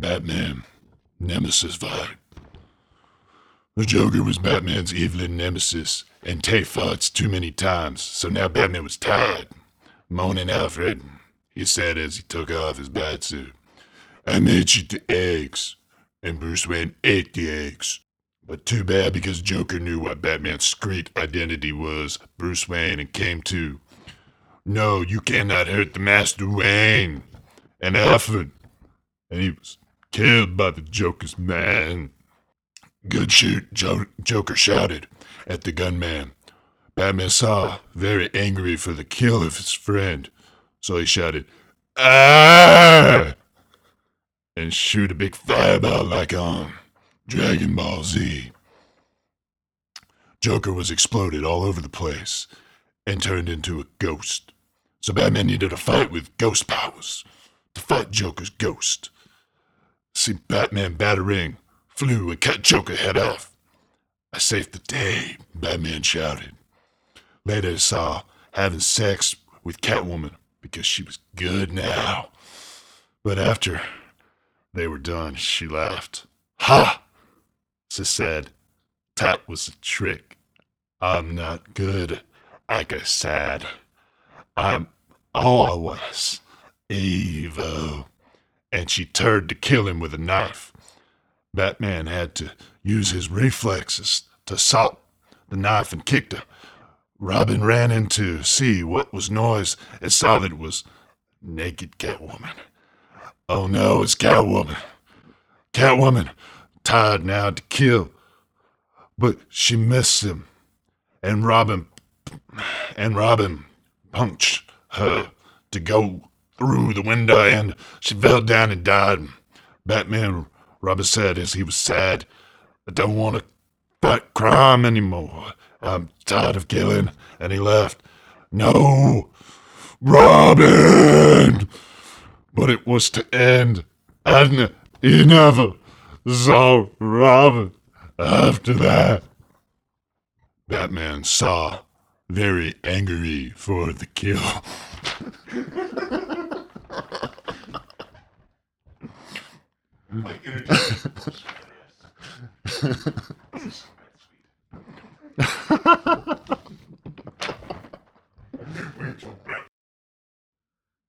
Batman Nemesis fight. The Joker was Batman's evening nemesis, and Tay fought too many times, so now Batman was tired. Moaning Alfred, he said as he took off his bat suit. I made you the eggs, and Bruce Wayne ate the eggs. But too bad because Joker knew what Batman's secret identity was, Bruce Wayne, and came to. No, you cannot hurt the Master Wayne. And Alfred. And he was killed by the Joker's man. Good shoot, jo- Joker shouted at the gunman. Batman saw, very angry for the kill of his friend. So he shouted, Ah! And shoot a big fireball like on Dragon Ball Z. Joker was exploded all over the place and turned into a ghost. So Batman needed a fight with ghost powers to fight Joker's ghost. See, Batman Batarang flew and cut Joker head off. I saved the day, Batman shouted. Later saw having sex with Catwoman because she was good now. But after they were done, she laughed. Ha! She said, that was a trick. I'm not good, like I said. I'm was. Evil. And she turned to kill him with a knife. Batman had to use his reflexes to stop the knife and kicked her. Robin ran in to see what was noise and saw that it was naked Catwoman. Oh no, it's Catwoman. Catwoman, tired now to kill. But she missed him. And Robin and Robin punched her to go through the window and she fell down and died. Batman, Robin said as he was sad, I don't want to fight crime anymore. I'm tired of killing. And he left. No, Robin! But it was to end. And he never saw Robin after that. Batman saw very angry for the kill.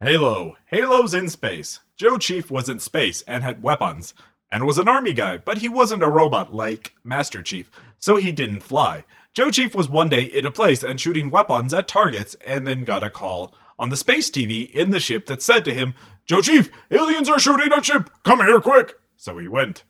Halo. Halo's in space. Joe Chief was in space and had weapons and was an army guy, but he wasn't a robot like Master Chief, so he didn't fly. Joe Chief was one day in a place and shooting weapons at targets and then got a call on the space TV in the ship that said to him, Joe Chief, aliens are shooting at ship! Come here quick! So he went.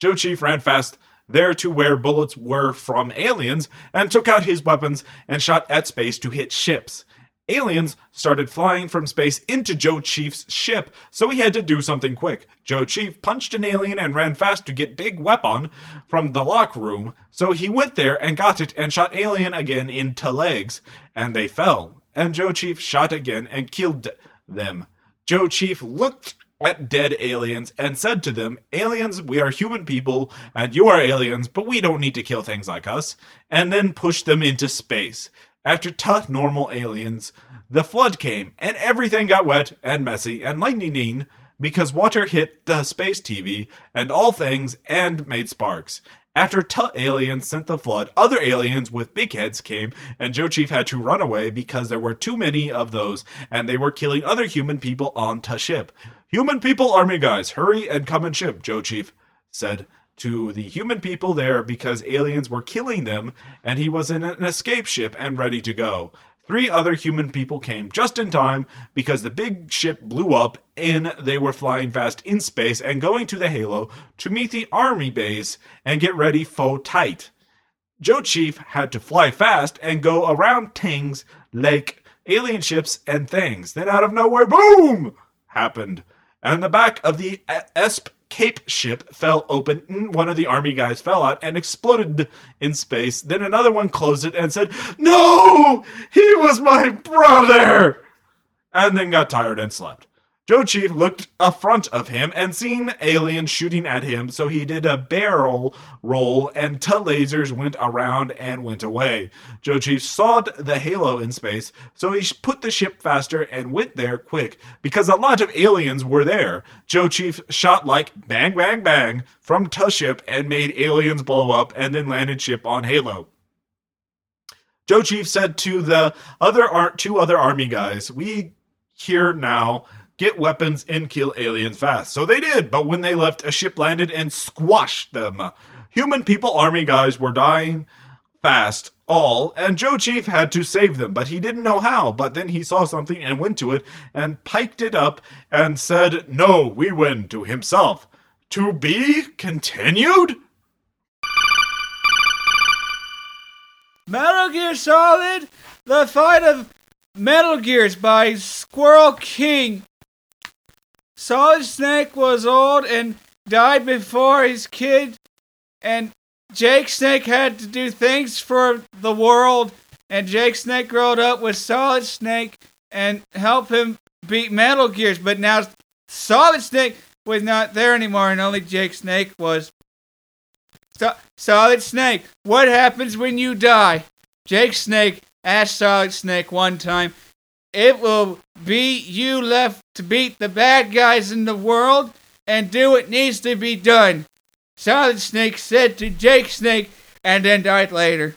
Joe Chief ran fast there to where bullets were from aliens and took out his weapons and shot at space to hit ships. Aliens started flying from space into Joe Chief's ship, so he had to do something quick. Joe Chief punched an alien and ran fast to get Big Weapon from the lock room, so he went there and got it and shot Alien again into legs, and they fell. And Joe Chief shot again and killed them. Joe Chief looked at dead aliens and said to them, Aliens, we are human people, and you are aliens, but we don't need to kill things like us, and then pushed them into space. After tough normal aliens, the flood came, and everything got wet and messy and lightning because water hit the space TV and all things and made sparks. After Tut aliens sent the flood, other aliens with big heads came, and Joe Chief had to run away because there were too many of those, and they were killing other human people on the ship. Human people, army guys, hurry and come and ship, Joe Chief said to the human people there because aliens were killing them, and he was in an escape ship and ready to go. Three other human people came just in time because the big ship blew up and they were flying fast in space and going to the Halo to meet the army base and get ready for tight. Joe Chief had to fly fast and go around things like alien ships and things. Then out of nowhere, boom! happened. And the back of the Esp Cape ship fell open. Mm, one of the army guys fell out and exploded in space. Then another one closed it and said, No! He was my brother! And then got tired and slept. Joe Chief looked up front of him and seen aliens shooting at him, so he did a barrel roll and two lasers went around and went away. Joe Chief saw the halo in space, so he put the ship faster and went there quick because a lot of aliens were there. Joe Chief shot like bang bang bang from to ship and made aliens blow up and then landed ship on Halo. Joe Chief said to the other two other army guys, "We here now get weapons and kill aliens fast." So they did, but when they left, a ship landed and squashed them. Human people army guys were dying fast, all, and Joe Chief had to save them, but he didn't know how. But then he saw something and went to it and piked it up and said, "No, we win." To himself. To be continued. Metal Gear Solid, the fight of Metal Gears by Squirrel King. Solid Snake was old and died before his kid, and Jake Snake had to do things for the world, and Jake Snake growed up with Solid Snake and helped him beat Metal Gears, but now Solid Snake was not there anymore, and only Jake Snake was. So- Solid Snake, what happens when you die? Jake Snake asked Solid Snake one time, It will be you left to beat the bad guys in the world and do what needs to be done. Solid Snake said to Jake Snake and then died later.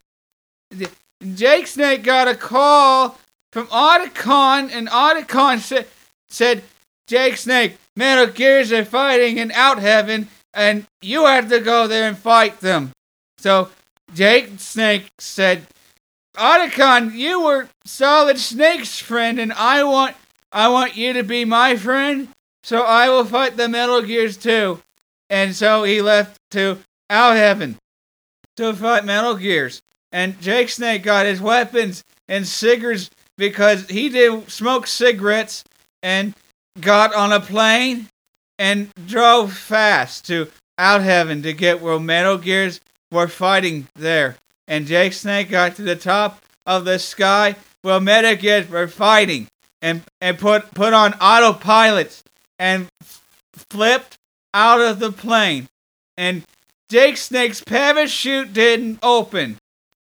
Jake Snake got a call from Otacon, and Otacon sa- said, Jake Snake, Metal Gears are fighting in Out Heaven, and you have to go there and fight them. So Jake Snake said, Otacon, you were Solid Snake's friend, and I want I want you to be my friend, so I will fight the Metal Gears too. And so he left to Out Heaven to fight Metal Gears. And Jake Snake got his weapons and cigarettes because he did smoke cigarettes and got on a plane and drove fast to Out Heaven to get where Metal Gears were fighting there. And Jake Snake got to the top of the sky where Gears were fighting and, and put, put on autopilots and flipped out of the plane. And Jake Snake's parachute didn't open.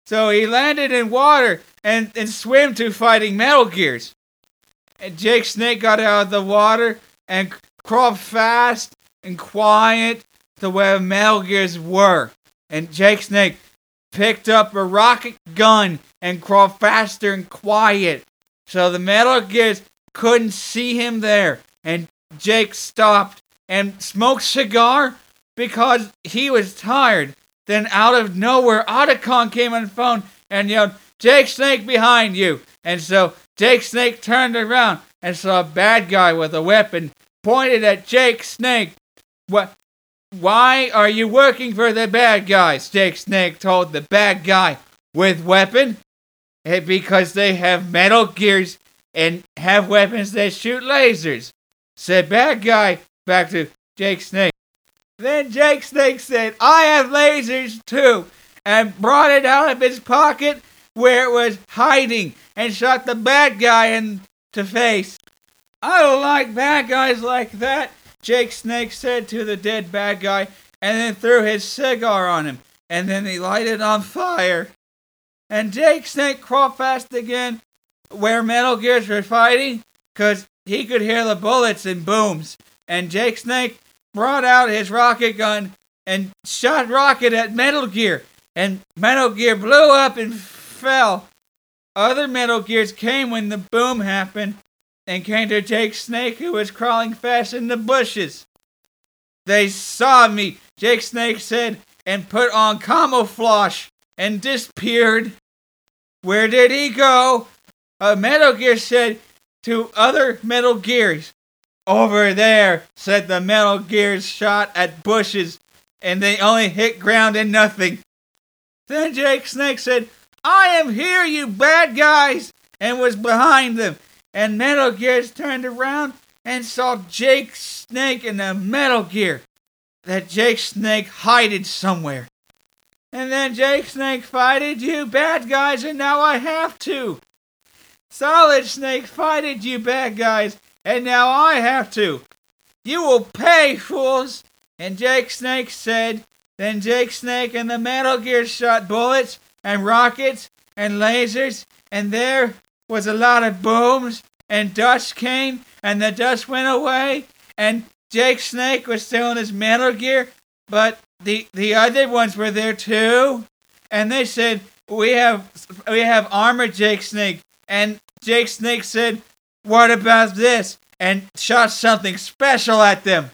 So he landed in water and, and swam to fighting Metal Gears. And Jake Snake got out of the water and crawled fast and quiet to where Metal Gears were. And Jake Snake picked up a rocket gun and crawled faster and quiet. So the Metal Gears couldn't see him there. And Jake stopped and smoked cigar because he was tired. Then out of nowhere, Otacon came on the phone and yelled, Jake Snake behind you. And so Jake Snake turned around and saw a bad guy with a weapon pointed at Jake Snake. What? Why are you working for the bad guys? Jake Snake told the bad guy with weapon. Eh, Because they have metal gears and have weapons that shoot lasers. Said bad guy back to Jake Snake. Then Jake Snake said, I have lasers too, and brought it out of his pocket where it was hiding and shot the bad guy in the face. I don't like bad guys like that, Jake Snake said to the dead bad guy, and then threw his cigar on him, and then he lighted on fire. And Jake Snake crawled fast again where Metal Gears were fighting, 'cause he could hear the bullets and booms. And Jake Snake brought out his rocket gun and shot rocket at Metal Gear, and Metal Gear blew up and fell. Other Metal Gears came when the boom happened and came to Jake Snake, who was crawling fast in the bushes. They saw me, Jake Snake said, and put on camouflage and disappeared. Where did he go? A Metal Gear said to other Metal Gears. Over there, said the Metal Gears shot at bushes, and they only hit ground and nothing. Then Jake Snake said, I am here, you bad guys, and was behind them. And Metal Gears turned around and saw Jake Snake in the Metal Gear. That Jake Snake hided somewhere. And then Jake Snake fighted you bad guys, and now I have to. Solid Snake fighted you bad guys, and now I have to. You will pay, fools. And Jake Snake said, then Jake Snake and the Metal Gear shot bullets and rockets and lasers, and there was a lot of booms, and dust came, and the dust went away, and Jake Snake was still in his Metal Gear, but the the other ones were there too, and they said we have we have armor Jake Snake, and Jake Snake said, "What about this?" and shot something special at them.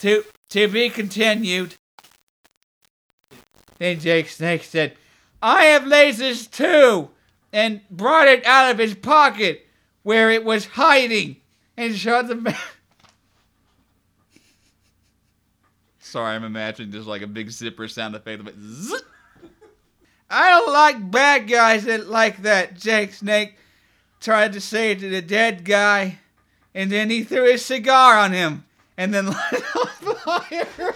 To to be continued. Then Jake Snake said, "I have lasers too," and brought it out of his pocket where it was hiding, and shot the. Man. Sorry, I'm imagining just like a big zipper sound effect. But zzz. I don't like bad guys that like that. Jake Snake tried to say it to the dead guy, and then he threw his cigar on him, and then lit on fire.